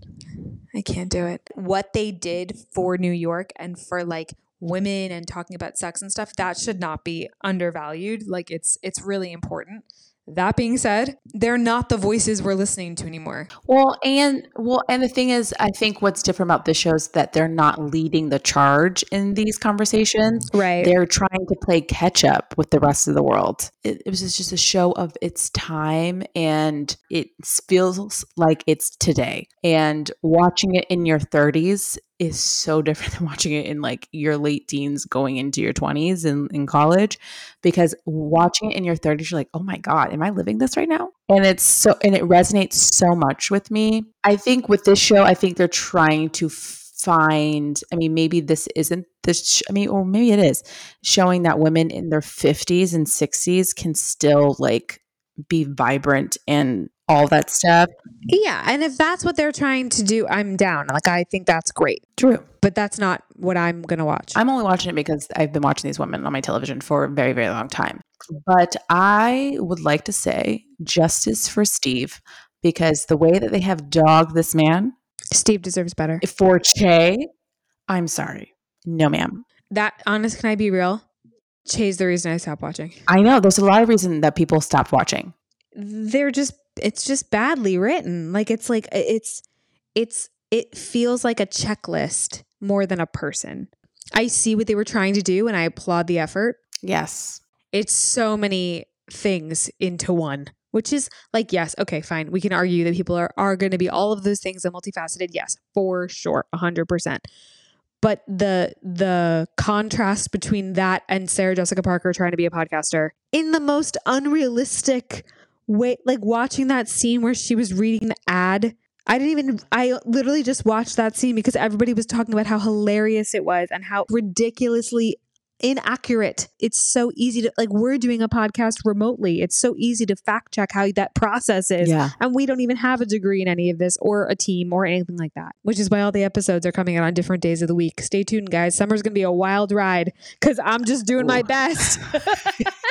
I can't do it. What they did for New York and for like women and talking about sex and stuff, that should not be undervalued. Like, it's, it's really important. That being said, they're not the voices we're listening to anymore. Well, and well, and the thing is, I think what's different about this show is that they're not leading the charge in these conversations. Right. They're trying to play catch up with the rest of the world. It, it was just a show of its time, and it feels like it's today. And watching it in your 30s is so different than watching it in like your late teens going into your 20s in, in college because watching it in your 30s you're like oh my god am i living this right now? And it's so and it resonates so much with me. I think with this show i think they're trying to find i mean maybe this isn't this i mean or maybe it is showing that women in their 50s and 60s can still like be vibrant and all that stuff Yeah, and if that's what they're trying to do, I'm down. Like I think that's great. true But that's not what I'm going to watch. I'm only watching it because I've been watching these women on my television for a very, very long time. But I would like to say justice for Steve because the way that they have dogged this man Steve deserves better. for Che, I'm sorry. No, ma'am. That honest, can I be real? Che's the reason I stopped watching. I know there's a lot of reason that people stopped watching. They're just it's just badly written. Like it's like it's it's it feels like a checklist more than a person. I see what they were trying to do and I applaud the effort. Yes. It's so many things into one. Which is like, yes, okay, fine. We can argue that people are, are going to be all of those things and multifaceted. Yes, for sure, hundred percent. But the the contrast between that and Sarah Jessica Parker trying to be a podcaster in the most unrealistic way, like watching that scene where she was reading the ad. I didn't even. I literally just watched that scene because everybody was talking about how hilarious it was and how ridiculously inaccurate. It's so easy to like we're doing a podcast remotely. It's so easy to fact check how that process is. Yeah. And we don't even have a degree in any of this or a team or anything like that, which is why all the episodes are coming out on different days of the week. Stay tuned, guys. Summer's going to be a wild ride because I'm just doing my best.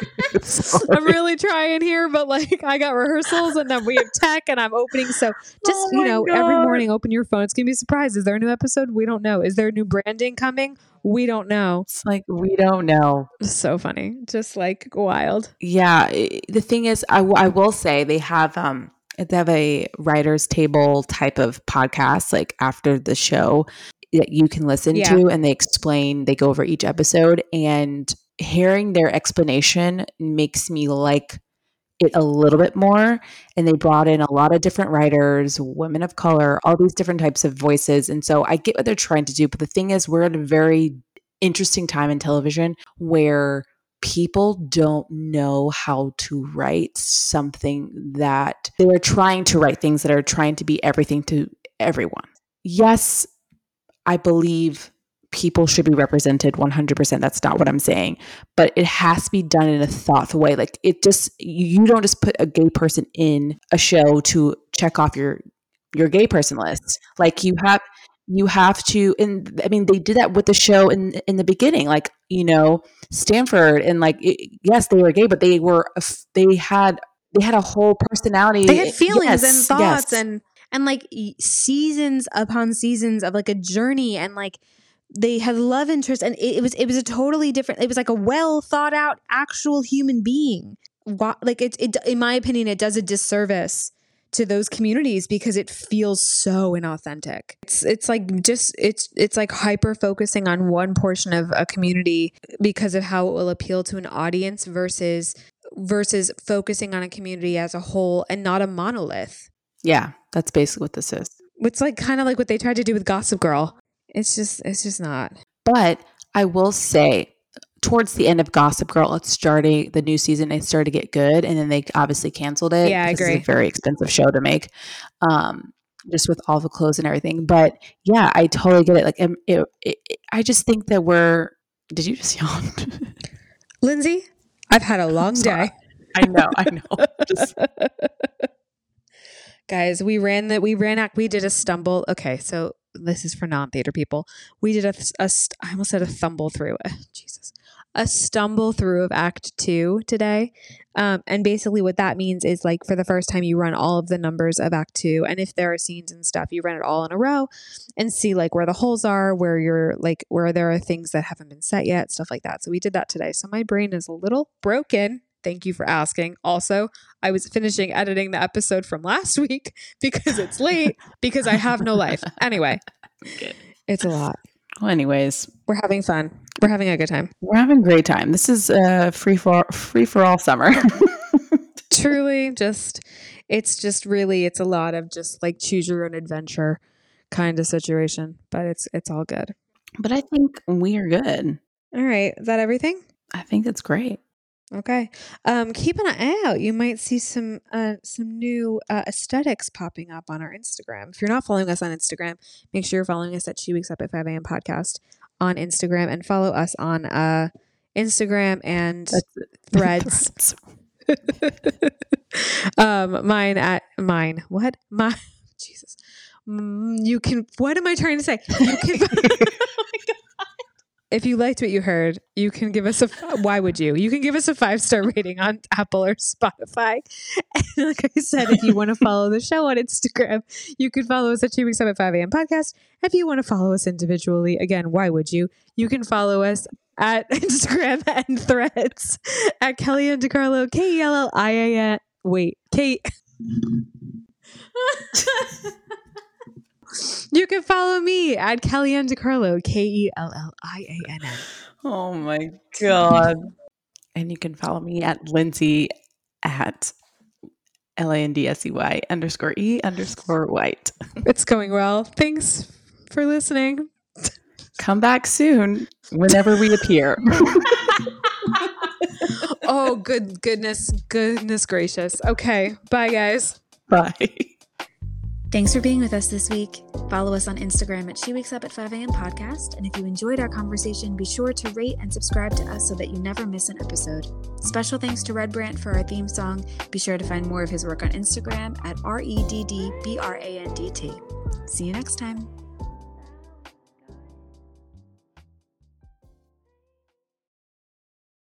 I'm really trying here, but like I got rehearsals and then we have tech and I'm opening. So just, Oh you my know, every morning open your phone. It's going to be a surprise. Is there a new episode? We don't know. Is there a new branding coming? We don't know. It's like we don't know. So funny. Just like wild. Yeah, the thing is, I, w- I will say they have um they have a writers table type of podcast like after the show that you can listen Yeah. to, and they explain they go over each episode, and hearing their explanation makes me like it a little bit more. And they brought in a lot of different writers, women of color, all these different types of voices, and so I get what they're trying to do, but the thing is, we're at a very interesting time in television where people don't know how to write something that they are trying to write things that are trying to be everything to everyone. Yes, I believe people should be represented 100%. That's not what I'm saying, but it has to be done in a thoughtful way. Like it just you don't just put a gay person in a show to check off your your gay person list. Like you have you have to and i mean they did that with the show in in the beginning like you know stanford and like it, yes they were gay but they were they had they had a whole personality they had feelings Yes, and thoughts yes. and and like seasons upon seasons of like a journey and like they had love interest and it, it was it was a totally different it was like a well thought out actual human being like it, it in my opinion it does a disservice to those communities because it feels so inauthentic it's it's like just it's it's like hyper focusing on one portion of a community because of how it will appeal to an audience versus versus focusing on a community as a whole and not a monolith. yeah that's basically what this is It's like kind of like what they tried to do with Gossip Girl. It's just it's just not. but i will say towards the end of gossip girl it's starting the new season it started to get good and then they obviously canceled it Yeah, I agree. it's a very expensive show to make um just with all the clothes and everything but yeah i totally get it like um, it, it, it- i just think that we're did you just yawn Lindsey, I've had a long day. I know, I know. Just guys, we ran that. We ran. Act we did a stumble. Okay, so this is for non-theater people. We did a, a I almost said a thumble through. Jesus, a stumble through of Act Two today. Um, and basically, what that means is like for the first time, you run all of the numbers of Act Two, and if there are scenes and stuff, you run it all in a row and see like where the holes are, where you're like where there are things that haven't been set yet, stuff like that. So we did that today. So my brain is a little broken. Thank you for asking. Also, I was finishing editing the episode from last week because it's late because I have no life. Anyway, it's a lot. Well, anyways, we're having fun. We're having a good time. We're having a great time. This is uh, free for free for all summer. Truly, just it's just really it's a lot of just like choose your own adventure kind of situation, but it's it's all good. But I think we are good. All right, is that everything? I think that's great. Okay. Um, keep an eye out. You might see some uh, some new uh, aesthetics popping up on our Instagram. If you're not following us on Instagram, make sure you're following us at She Wakes Up at 5 a.m. podcast on Instagram and follow us on uh, Instagram and threads. um, mine at mine. What? My Jesus. Mm, you can. What am I trying to say? You can. If you liked what you heard, you can give us a. Why would you? You can give us a five star rating on Apple or Spotify. And like I said, if you want to follow the show on Instagram, you can follow us at Two Weeks Up at 5 a.m. podcast. If you want to follow us individually, again, why would you? You can follow us at Instagram and threads at Kelliann DeCarlo, K E L L I A N. Wait, Kate. You can follow me at Kelliann DeCarlo, K E L L I A N N. Oh my God. and you can follow me at Lindsey at L A N D S E Y underscore E underscore white. It's going well. Thanks for listening. Come back soon whenever we appear. oh, good goodness, goodness gracious. Okay. Bye, guys. Bye. Thanks for being with us this week. Follow us on Instagram at She Wakes Up at 5 a.m. podcast. And if you enjoyed our conversation, be sure to rate and subscribe to us so that you never miss an episode. Special thanks to Redd Brandt for our theme song. Be sure to find more of his work on Instagram at R E D D B R A N D T. See you next time.